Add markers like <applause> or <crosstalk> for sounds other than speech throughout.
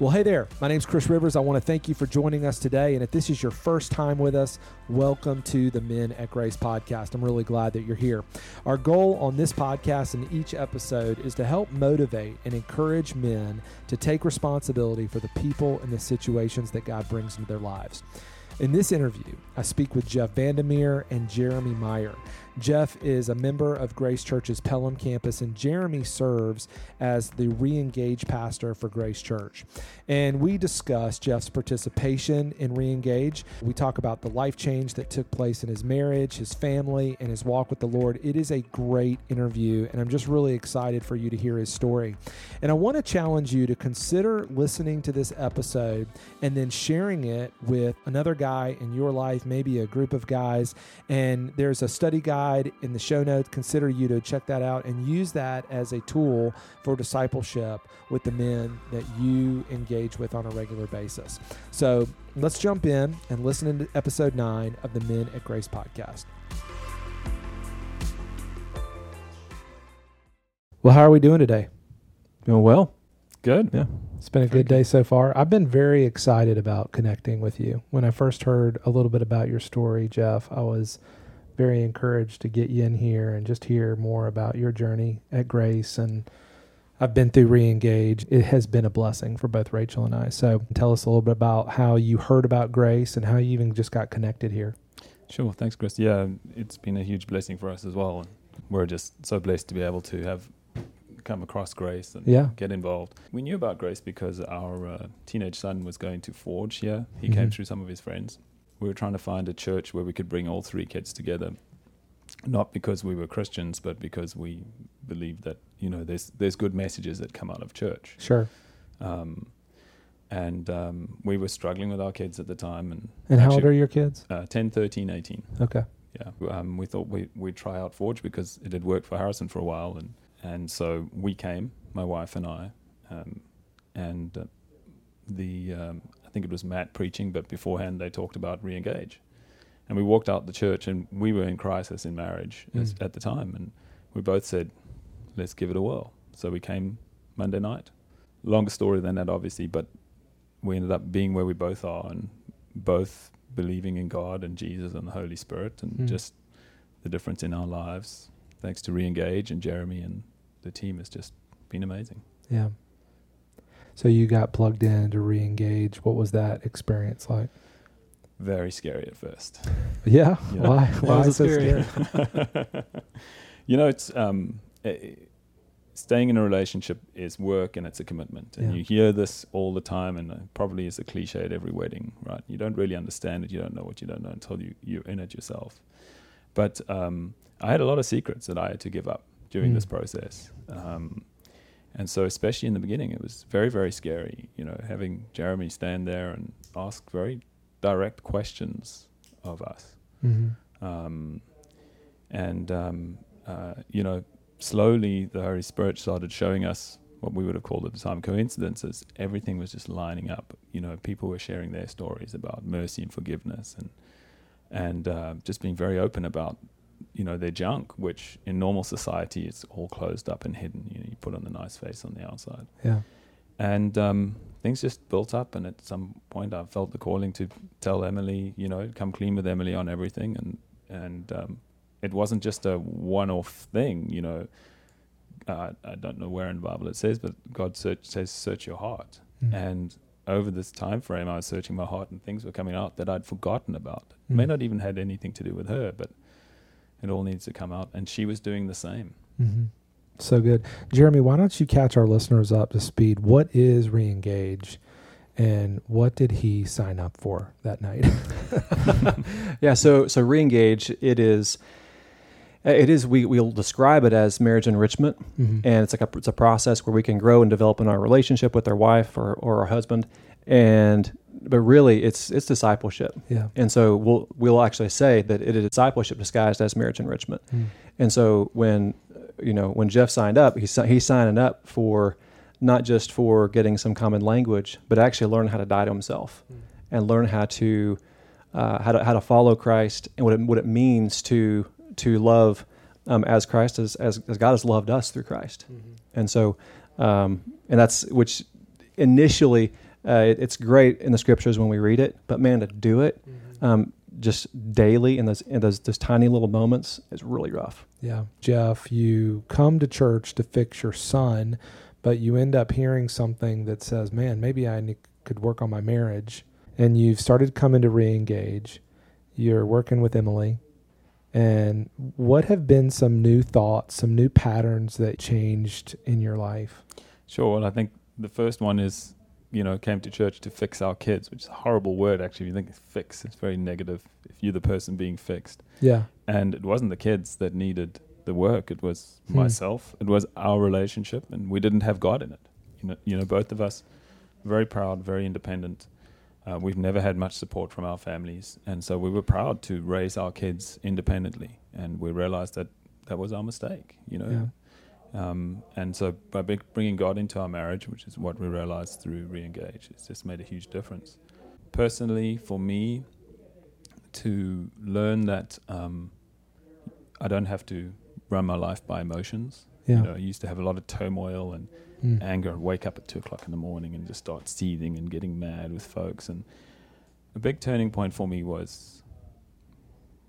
Well, hey there. My name's Chris Rivers. I want to thank you for joining us today. And if this is your first time with us, welcome to the Men at Grace podcast. I'm really glad that you're here. Our goal on this podcast and each episode is to help motivate and encourage men to take responsibility for the people and the situations that God brings into their lives. In this interview, I speak with Jeff Vandermeer and Jeremy Meyer. Jeff is a member of Grace Church's Pelham campus, and Jeremy serves as the re engage pastor for Grace Church. And we discuss Jeff's participation in re engage. We talk about the life change that took place in his marriage, his family, and his walk with the Lord. It is a great interview, and I'm just really excited for you to hear his story. And I want to challenge you to consider listening to this episode and then sharing it with another guy in your life, maybe a group of guys. And there's a study guide guide in the show notes. Consider you to check that out and use that as a tool for discipleship with the men that you engage with on a regular basis. So let's jump in and listen to episode nine of the Men at Grace podcast. Well, how are we doing today? Doing well. Good. Yeah. It's been a good day so far. I've been very excited about connecting with you. When I first heard a little bit about your story, Jeff, I was very encouraged to get you in here and just hear more about your journey at Grace. And I've been through Reengage. It has been a blessing for both Rachel and I. So tell us a little bit about how you heard about Grace and how you even just got connected here. Sure. Thanks, Chris. Yeah, it's been a huge blessing for us as well. We're just so blessed to be able to have come across Grace and yeah. get involved. We knew about Grace because our uh, teenage son was going to Forge here. He mm-hmm. came through some of his friends we were trying to find a church where we could bring all three kids together. Not because we were Christians, but because we believed that you know there's there's good messages that come out of church. Sure. Um, and um, we were struggling with our kids at the time. And, and how old are your kids? Uh, 10, 13, 18. Okay. Yeah. Um, we thought we, we'd try out Forge because it had worked for Harrison for a while. And, and so we came, my wife and I, um, and uh, the um, I think it was Matt preaching, but beforehand they talked about re-engage. And we walked out the church, and we were in crisis in marriage mm. at the time, and we both said, "Let's give it a whirl." So we came Monday night. Longer story than that, obviously, but we ended up being where we both are, and both believing in God and Jesus and the Holy Spirit, and mm. just the difference in our lives, thanks to re-engage and Jeremy and the team, has just been amazing. Yeah. So you got plugged in to re-engage. What was that experience like? Very scary at first. <laughs> Yeah. You know? Why? Why so scary? scary? <laughs> you know, it's um, it, staying in a relationship is work and it's a commitment. And yeah. you hear this all the time, and it probably is a cliche at every wedding, right? You don't really understand it. You don't know what you don't know until you you're in it yourself. But um, I had a lot of secrets that I had to give up during mm. this process. Um, and so, especially in the beginning, it was very, very scary, you know, having Jeremy stand there and ask very direct questions of us. Mm-hmm. Um, and, um, uh, you know, slowly the Holy Spirit started showing us what we would have called at the time coincidences. Everything was just lining up. You know, people were sharing their stories about mercy and forgiveness and, and uh, just being very open about you know their junk, which in normal society it's all closed up and hidden. You know, you put on the nice face on the outside. Yeah. And um, things just built up, and at some point I felt the calling to tell Emily, you know, come clean with Emily on everything, and and um, it wasn't just a one-off thing, you know. Uh, I don't know where in the Bible it says, but God search, says, "Search your heart." Mm. And over this time frame, I was searching my heart, and things were coming out that I'd forgotten about. Mm. May not even had anything to do with her, but it all needs to come out. And she was doing the same. Mm-hmm. So good. Jeremy, why don't you catch our listeners up to speed? What is Reengage? And what did he sign up for that night? <laughs> yeah, so so Reengage, it is it is we we'll describe it as marriage enrichment mm-hmm. and it's like a it's a process where we can grow and develop in our relationship with our wife or, or our husband and but really it's it's discipleship. Yeah. And so we'll we'll actually say that it is discipleship disguised as marriage enrichment. Mm. And so when you know when Jeff signed up, he's he's signing up for not just for getting some common language, but actually learn how to die to himself mm. and learn how to uh, how to how to follow Christ and what it, what it means to to love um, as Christ as, as, as God has loved us through Christ. Mm-hmm. And so um, and that's which initially uh, it, it's great in the scriptures when we read it, but man, to do it um, just daily in those in those, those tiny little moments is really rough. Yeah. Jeff, you come to church to fix your son, but you end up hearing something that says, man, maybe I ne- could work on my marriage. And you've started coming to re engage. You're working with Emily. And what have been some new thoughts, some new patterns that changed in your life? Sure. Well, I think the first one is, you know, came to church to fix our kids, which is a horrible word actually. If you think it's fix, it's very negative if you're the person being fixed. Yeah. And it wasn't the kids that needed the work, it was Hmm. myself. It was our relationship and we didn't have God in it. You know, you know both of us very proud, very independent. Uh, we've never had much support from our families, and so we were proud to raise our kids independently. And we realized that that was our mistake, you know. Um, and so by bringing God into our marriage, which is what we realized through Reengage, it's just made a huge difference. Personally, for me, to learn that um, I don't have to run my life by emotions. Yeah. You know, I used to have a lot of turmoil and Mm. anger and wake up at two o'clock in the morning and just start seething and getting mad with folks. And a big turning point for me was,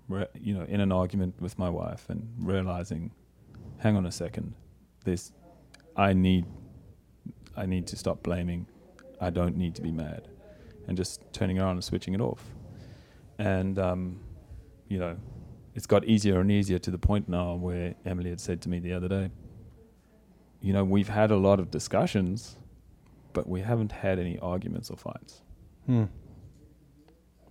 re- you know, in an argument with my wife and realizing, hang on a second, this, I need, I need to stop blaming. I don't need to be mad, and just turning around and switching it off. And um, you know, it's got easier and easier to the point now where Emily had said to me the other day, you know, we've had a lot of discussions, but we haven't had any arguments or fights. Hmm.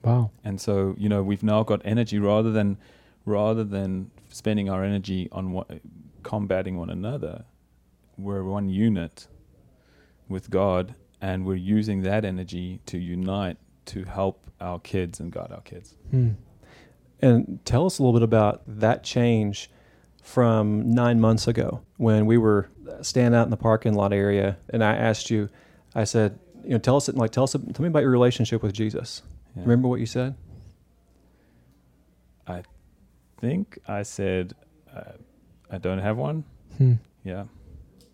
Wow. And so, you know, we've now got energy rather than rather than spending our energy on what, combating one another. We're one unit with God, and we're using that energy to unite to help our kids and guide our kids. Mm. And tell us a little bit about that change from nine months ago when we were standing out in the parking lot area, and I asked you, I said, you know, tell us like tell us tell me about your relationship with Jesus. Yeah. Remember what you said? I think I said uh, I don't have one. Hmm. Yeah.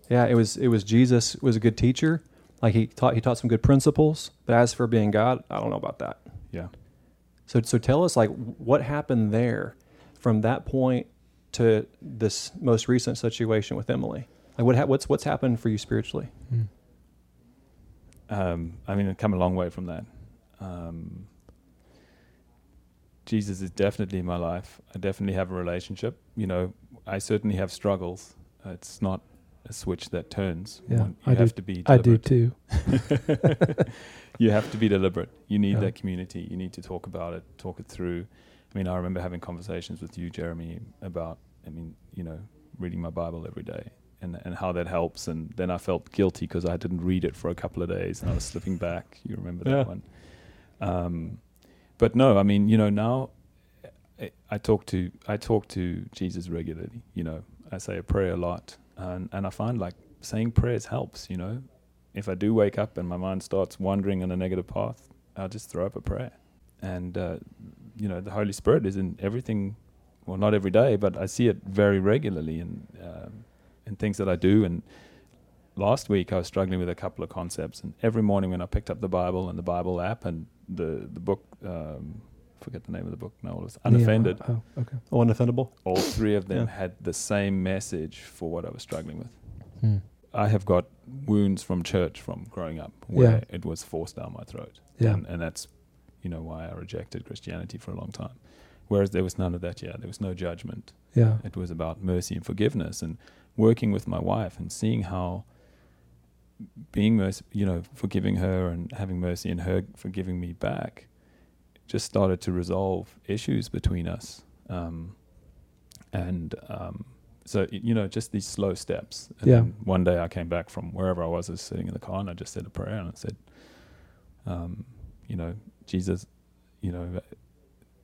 Yeah, it was it was Jesus was a good teacher. Like he taught he taught some good principles, but as for being God, I don't know about that. Yeah. So so tell us like what happened there from that point to this most recent situation with Emily. Like what ha- what's what's happened for you spiritually? Hmm. Um, I mean, I've come a long way from that. Um, Jesus is definitely in my life. I definitely have a relationship. You know, I certainly have struggles. Uh, it's not a switch that turns. Yeah, One- you I do- to be. I do too. <laughs> you have to be deliberate. You need Yeah. that community. You need to talk about it, talk it through. I mean, I remember having conversations with you, Jeremy, about, I mean, you know, reading my Bible every day and, and how that helps. And then I felt guilty because I didn't read it for a couple of days and I was slipping back. You remember Yeah. that one? Um, but no, I mean, you know, now I, talk to I talk to Jesus regularly. You know, I say a prayer a lot, and and I find like saying prayers helps. You know, if I do wake up and my mind starts wandering in a negative path, I'll just throw up a prayer, and uh, you know, the Holy Spirit is in everything. Well, not every day, but I see it very regularly in um, in things that I do. And last week I was struggling with a couple of concepts, and every morning when I picked up the Bible and the Bible app and the the book. Um, forget the name of the book now. It was Unoffended. Oh, okay. Oh, unoffendable. All three of them Yeah. had the same message for what I was struggling with. Hmm. I have got wounds from church from growing up where Yeah. it was forced down my throat. Yeah. And, and that's, you know, why I rejected Christianity for a long time. Whereas there was none of that, yeah. There was no judgment. Yeah. It was about mercy and forgiveness and working with my wife and seeing how being mercy, you know, forgiving her and having mercy and her forgiving me back just started to resolve issues between us. Um, and um, so, you know, just these slow steps. And Yeah. one day I came back from wherever I was, I was sitting in the car and I just said a prayer and I said, um, you know, Jesus, you know,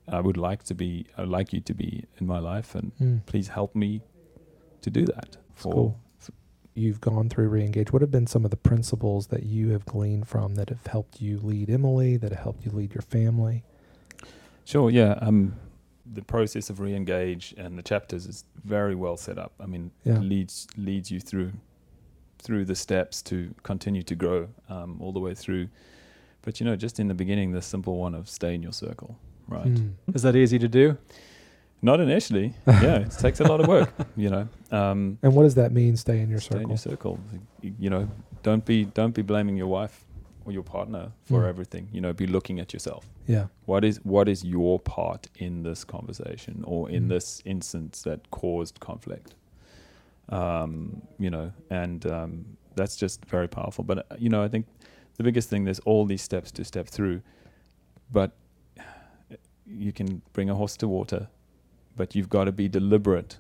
I would like to be, I would like you to be in my life and Hmm. please help me to do that. For cool. You've gone through Reengage. What have been some of the principles that you have gleaned from that have helped you lead Emily, that have helped you lead your family? Sure, yeah. Um, the process of re-engage and the chapters is very well set up. I mean, Yeah. leads leads you through through the steps to continue to grow um, all the way through But you know, just in the beginning, the simple one of stay in your circle, right? Mm. Is that easy to do? Not initially. <laughs> yeah, it takes a lot of work. You know, um, And what does that mean? Stay in your stay in circle. your circle. You, you know, don't be don't be blaming your wife or your partner for Mm. everything. You know, be looking at yourself. Yeah. What is what is your part in this conversation or in Mm. this instance that caused conflict? Um, you know, and um, that's just very powerful. But uh, you know, I think the biggest thing there's all these steps to step through, but you can bring a horse to water, but you've got to be deliberate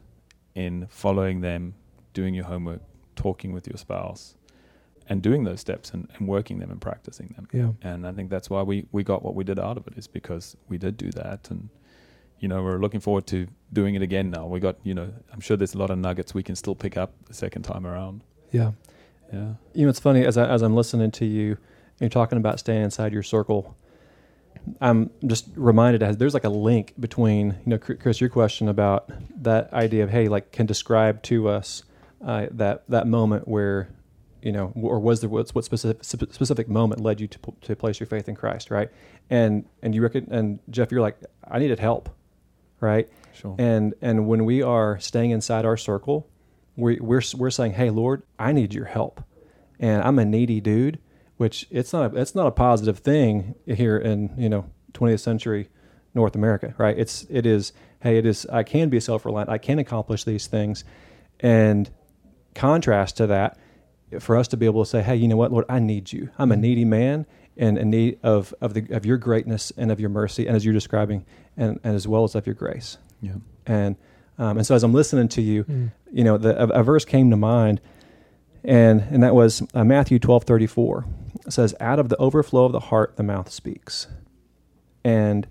in following them, doing your homework, talking with your spouse, and doing those steps and, and working them and practicing them Yeah. and I think that's why we we got what we did out of it is because we did do that, and you know we're looking forward to doing it again now. We got you know I'm sure there's a lot of nuggets we can still pick up the second time around. Yeah. Yeah, You know, it's funny as I, as I'm listening to you, and you're talking about staying inside your circle. I'm just reminded as there's like a link between you know, Chris, Chris, your question about that idea of hey, like can describe to us uh, that that moment where you know, or was there what's what specific specific moment led you to to place your faith in Christ, right? And and you reckon and Jeff, you're like I needed help, right? sure. And and when we are staying inside our circle, we, we're we're saying, "Hey, Lord, I need your help," and I'm a needy dude, which it's not a, it's not a positive thing here in you know 20th century North America, right? It's it is hey, it is I can be self reliant, I can accomplish these things, and contrast to that, for us to be able to say, "Hey, you know what, Lord, I need you. I'm a needy man." And in need of, of the of your greatness and of your mercy, and as you're describing, and, and as well as of your grace yeah, and um, and so as I'm listening to you, Mm. you know, the, a, a verse came to mind, and and that was uh, Matthew twelve thirty four. It says, "Out of the overflow of the heart, the mouth speaks." And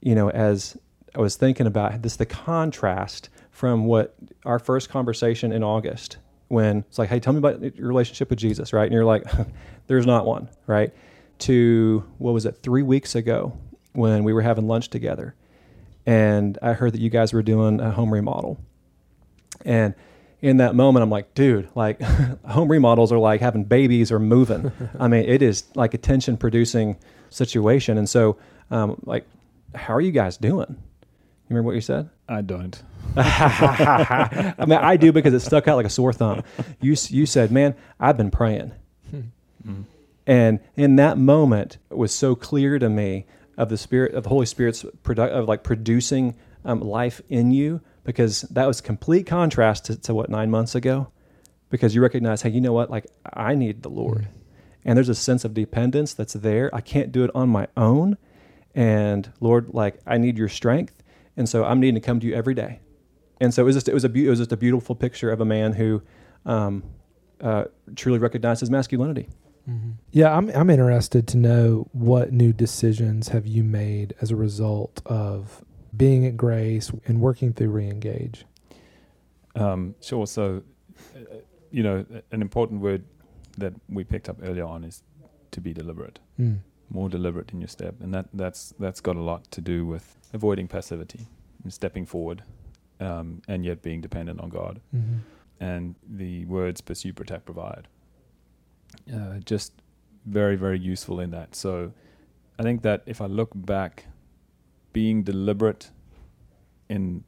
you know, as I was thinking about this, the contrast from what our first conversation in August, when it's like, "Hey, tell me about your relationship with Jesus," right? And you're like, <laughs> "There's not one," right? To what was it? Three weeks ago, when we were having lunch together, and I heard that you guys were doing a home remodel. And in that moment, I'm like, dude, like <laughs> home remodels are like having babies or moving. <laughs> I mean, it is like a tension producing situation. And so, um, like, how are you guys doing? You remember what you said? I don't. <laughs> I mean, I do because it stuck out like a sore thumb. You you said, "Man, I've been praying," Mm. and in that moment, it was so clear to me of the spirit of the Holy Spirit's produ- of like producing um, life in you because that was complete contrast to, to what nine months ago. Because you recognize, hey, you know what? Like I need the Lord, and there's a sense of dependence that's there. I can't do it on my own, and Lord, like I need your strength, and so I'm needing to come to you every day. And so it was just it was a beau- it was just a beautiful picture of a man who um, uh, truly recognized his masculinity. Mm-hmm. Yeah, I'm I'm interested to know what new decisions have you made as a result of being at Grace and working through Reengage. Um, sure. So, uh, you know, an important word that we picked up earlier on is to be deliberate. Mm. more deliberate in your step, and that that's that's got a lot to do with avoiding passivity and stepping forward, um, and yet being dependent on God. Mm-hmm. And the words pursue, protect, provide, uh, just very very useful in that. So, I think that if I look back, being deliberate in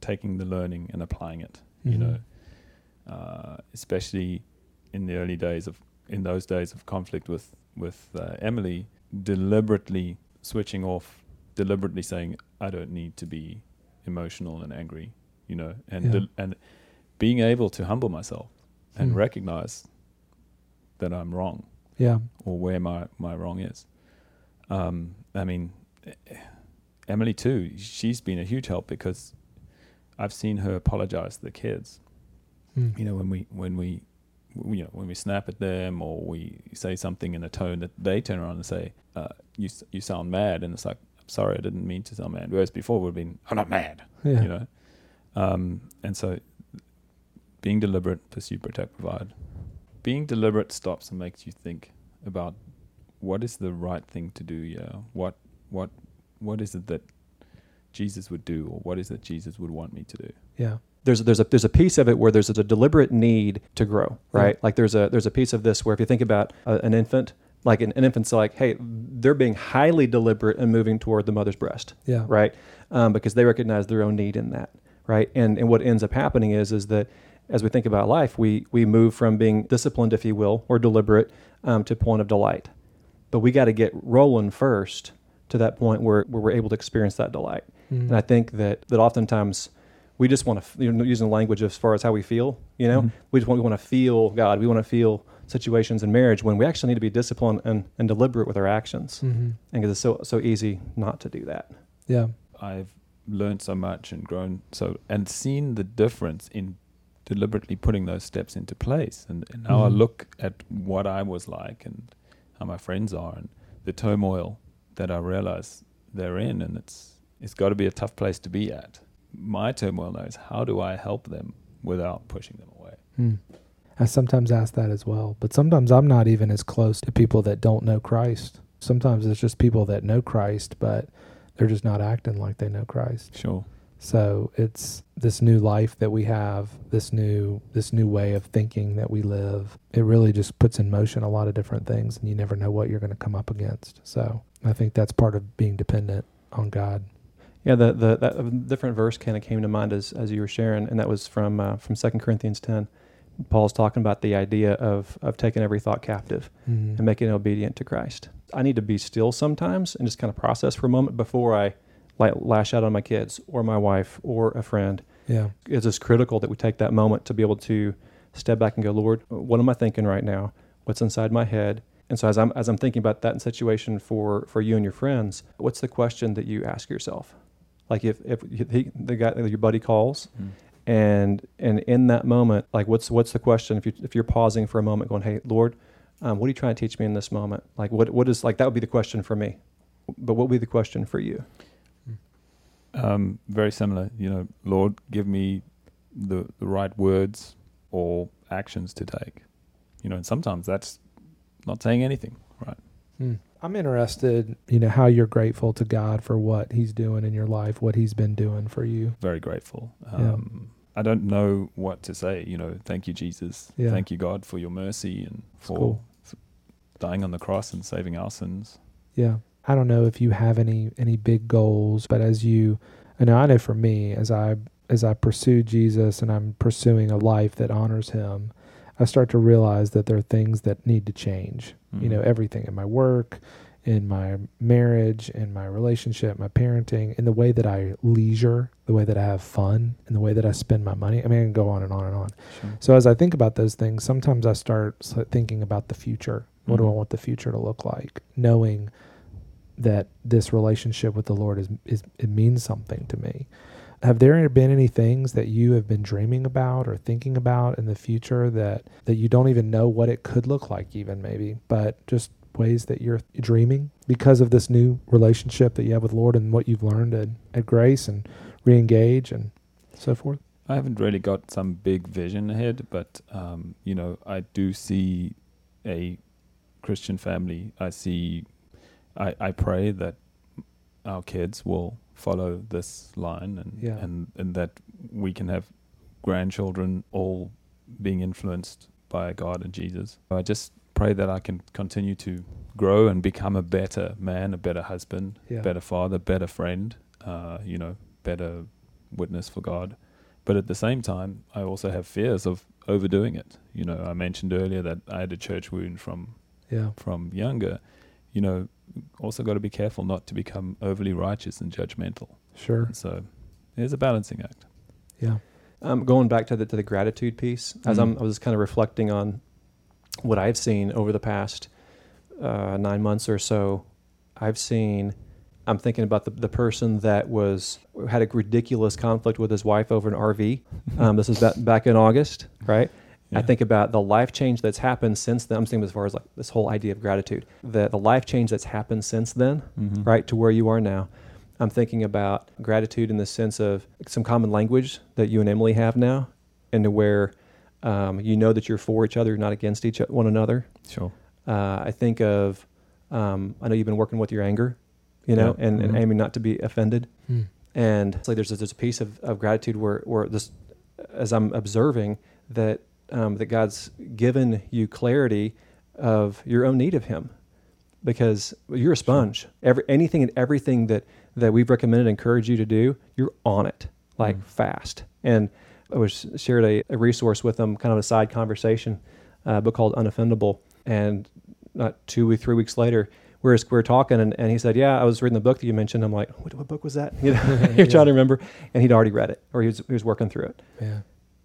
taking the learning and applying it, you Mhm. know, uh, especially in the early days of in those days of conflict with with uh, Emily, deliberately switching off, deliberately saying, "I don't need to be emotional and angry," you know, and Yeah. del- and being able to humble myself and Hmm. recognize that I'm wrong Yeah. or where my my wrong is. Um, I mean, Emily too. She's been a huge help because I've seen her apologize to the kids Mm. you know when we when we you know when we snap at them or we say something in a tone that they turn around and say uh, you you sound mad and it's like sorry I didn't mean to sound mad whereas before would have been I'm not mad Yeah. you know um, and so being deliberate pursue protect provide being deliberate stops and makes you think about what is the right thing to do yeah what what what is it that Jesus would do or what is it Jesus would want me to do Yeah. there's there's a there's a piece of it where there's a deliberate need to grow, Yeah. right? Like there's a there's a piece of this where if you think about a, an infant like an, an infant's like, hey, they're being highly deliberate and moving toward the mother's breast, Yeah. right? Um, because they recognize their own need in that, right? And and what ends up happening is is that as we think about life, we we move from being disciplined, if you will, or deliberate, um, to point of delight. But we got to get rolling first to that point where, where we're able to experience that delight. Mhm. And I think that that oftentimes we just want to, you know, using language as far as how we feel, you know, Mhm. we just want, we want to feel God. We want to feel situations in marriage when we actually need to be disciplined and, and deliberate with our actions. Mhm. And because it's so, so easy not to do that. Yeah. I've learned so much and grown so and seen the difference in deliberately putting those steps into place and, and now I Mhm. look at what I was like and how my friends are and the turmoil that I realize they're in and it's it's got to be a tough place to be at. My turmoil now is how do I help them without pushing them away? Hmm. I sometimes ask that as well, but sometimes I'm not even as close to people that don't know Christ. Sometimes it's just people that know Christ, but they're just not acting like they know Christ. Sure. So it's this new life that we have, this new this new way of thinking that we live. It really just puts in motion a lot of different things and you never know what you're going to come up against. So I think that's part of being dependent on God. Yeah, the, the that different verse kind of came to mind as, as you were sharing, and that was from uh, from Second Corinthians ten. Paul's talking about the idea of of taking every thought captive Mhm. and making it obedient to Christ. I need to be still sometimes and just kind of process for a moment before I like lash out on my kids or my wife or a friend. Yeah. It's just critical that we take that moment to be able to step back and go, Lord, what am I thinking right now? What's inside my head? And so as I'm as I'm thinking about that situation for for you and your friends, what's the question that you ask yourself? Like if if he, the guy your buddy calls Mm. And and in that moment, like what's what's the question? If you if you're pausing for a moment, going, Hey, Lord, um, what are you trying to teach me in this moment? Like what what is like that would be the question for me, but what would be the question for you? Um, very similar, you know, Lord, give me the the right words or actions to take. You know, and sometimes that's not saying anything, right? Hmm. I'm interested, you know, how you're grateful to God for what He's doing in your life, what He's been doing for you. Very grateful. Yeah. Um, I don't know what to say. You know, thank you, Jesus. Yeah. Thank you, God, for your mercy and for cool. dying on the cross and saving our sins. Yeah. I don't know if you have any any big goals, but as you I know I know for me as I as I pursue Jesus and I'm pursuing a life that honors him, I start to realize that there are things that need to change. You know, Mhm. everything in my work, in my marriage, in my relationship, my parenting, in the way that I leisure, the way that I have fun, and the way that I spend my money. I mean, I can go on and on and on. Sure. So as I think about those things, sometimes I start thinking about the future. What do I Mhm. want the future to look like? Knowing that this relationship with the Lord is is it means something to me. Have there been any things that you have been dreaming about or thinking about in the future that that you don't even know what it could look like even maybe, but just ways that you're dreaming because of this new relationship that you have with Lord and what you've learned at, at Grace and re-engage and so forth? I haven't really got some big vision ahead, but um, you know, I do see a Christian family. I see, I, I pray that our kids will follow this line, and Yeah. and and that we can have grandchildren all being influenced by God and Jesus. I just pray that I can continue to grow and become a better man, a better husband, Yeah. better father, better friend. Uh, you know, better witness for God. But at the same time, I also have fears of overdoing it. You know, I mentioned earlier that I had a church wound from Yeah. from younger. You know, also got to be careful not to become overly righteous and judgmental. Sure. So there's a balancing act. Yeah. Um, going back to the to the gratitude piece, as Mhm. I'm, I was kind of reflecting on what I've seen over the past uh, nine months or so. I've seen. I'm thinking about the, the person that was had a ridiculous conflict with his wife over an RV. <laughs> Um, this is back, back in August, right? I think about the life change that's happened since then. I'm thinking as far as like this whole idea of gratitude, the the life change that's happened since then, Mhm. right to where you are now. I'm thinking about gratitude in the sense of some common language that you and Emily have now, and to where um, you know that you're for each other, not against each one another. Sure. Uh, I think of um, I know you've been working with your anger, you know, Yeah. and, and Mhm. aiming not to be offended. Hmm. And it's like there's there's a piece of, of gratitude where where this, as I'm observing that um, that God's given you clarity of your own need of Him, because you're a sponge. Every anything and everything that that we've recommended, encourage you to do, you're on it like Mm. fast. And I was shared a, a resource with them, kind of a side conversation, uh, book called Unoffendable. And not two or three weeks later, We're, we were talking, and, and he said, "Yeah, I was reading the book that you mentioned." I'm like, "What, what book was that?" <laughs> You know, <laughs> you're <laughs> Yeah. trying to remember, and he'd already read it, or he was he was working through it. Yeah.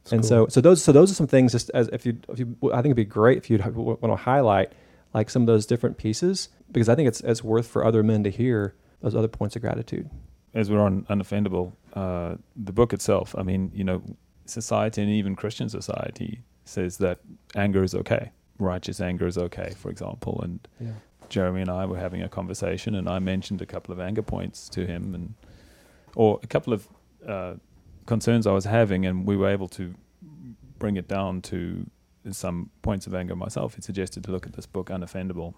It's and cool. so so those so those are some things. Just as if you if you, I think it'd be great if you'd want to highlight like some of those different pieces because I think it's it's worth for other men to hear those other points of gratitude. as we're on unoffendable, uh, the book itself, I mean, you know, society and even Christian society says that anger is okay. Righteous anger is okay, for example. And yeah. Jeremy and I were having a conversation, and I mentioned a couple of anger points to him, and or a couple of uh, concerns I was having, and we were able to bring it down to some points of anger myself. He suggested to look at this book, Unoffendable,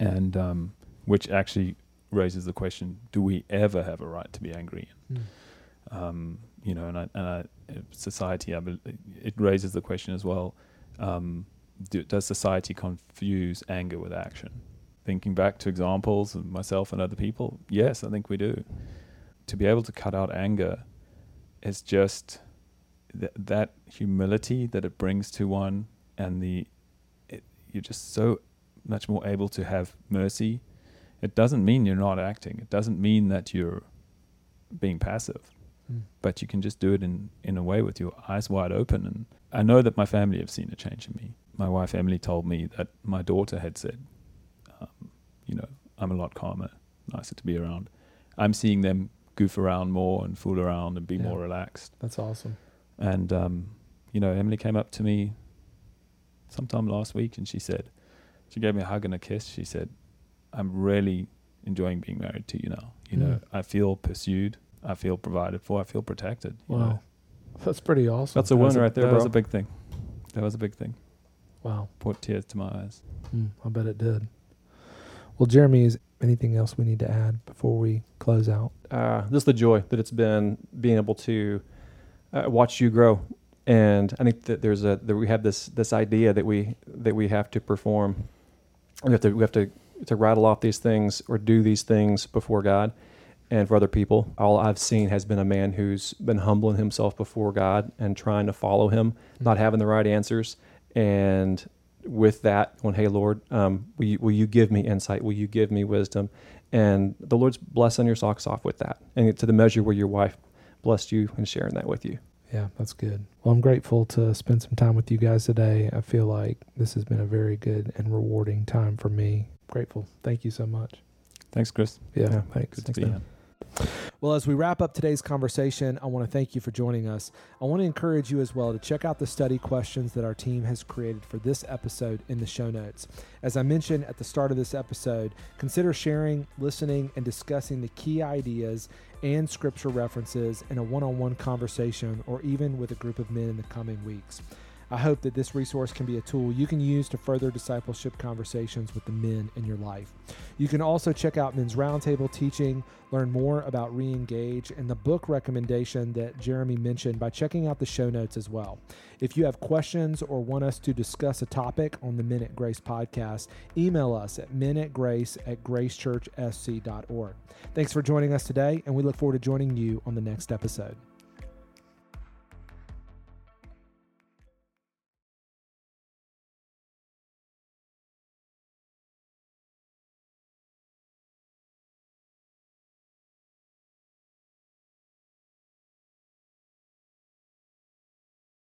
and um, which actually raises the question: Do we ever have a right to be angry? Mm. Um, you know, and I, and I, society, I bel it raises the question as well: um, do, Does society confuse anger with action? Thinking back to examples of myself and other people, yes, I think we do. To be able to cut out anger is just th- that humility that it brings to one, and the it, you're just so much more able to have mercy. It doesn't mean you're not acting. It doesn't mean that you're being passive Mm. but you can just do it in, in a way with your eyes wide open. And I know that my family have seen a change in me. My wife Emily told me that my daughter had said, um, you know, I'm a lot calmer, nicer to be around. I'm seeing them goof around more and fool around and be Yeah. more relaxed. That's awesome. And, um, you know, Emily came up to me sometime last week and she said, she gave me a hug and a kiss. She said, I'm really enjoying being married to you now. You know, Mm. I feel pursued. I feel provided for. I feel protected. You Wow. know? That's pretty awesome. That's a win right there, That was a big thing. That was a big thing. wow. Brought tears to my eyes. Mm, I bet it did. Well, Jeremy, is anything else we need to add before we close out? uh, just the joy that it's been being able to uh, watch you grow. And I think that there's a that we have this this idea that we that we have to perform. We have to we have to to rattle off these things or do these things before God and for other people. All I've seen has been a man who's been humbling himself before God and trying to follow Him, not having the right answers, and with that, going, "Hey Lord, um, will you, will you give me insight? Will you give me wisdom?" And the Lord's blessing your socks off with that, and to the measure where your wife blessed you and sharing that with you. Yeah, that's good. Well, I'm grateful to spend some time with you guys today. I feel like this has been a very good and rewarding time for me. Grateful. Thank you so much. Thanks, Chris. Yeah, Yeah, thanks. Good to Thanks, be man. here. Well, as we wrap up today's conversation, I want to thank you for joining us. I want to encourage you as well to check out the study questions that our team has created for this episode in the show notes. As I mentioned at the start of this episode, consider sharing, listening, and discussing the key ideas and scripture references in a one on one conversation or even with a group of men in the coming weeks. I hope that this resource can be a tool you can use to further discipleship conversations with the men in your life. You can also check out Men's Roundtable teaching, learn more about Reengage, and the book recommendation that Jeremy mentioned by checking out the show notes as well. If you have questions or want us to discuss a topic on the Men at Grace podcast, email us at menatgrace at gracechurchsc.org. Thanks for joining us today, and we look forward to joining you on the next episode.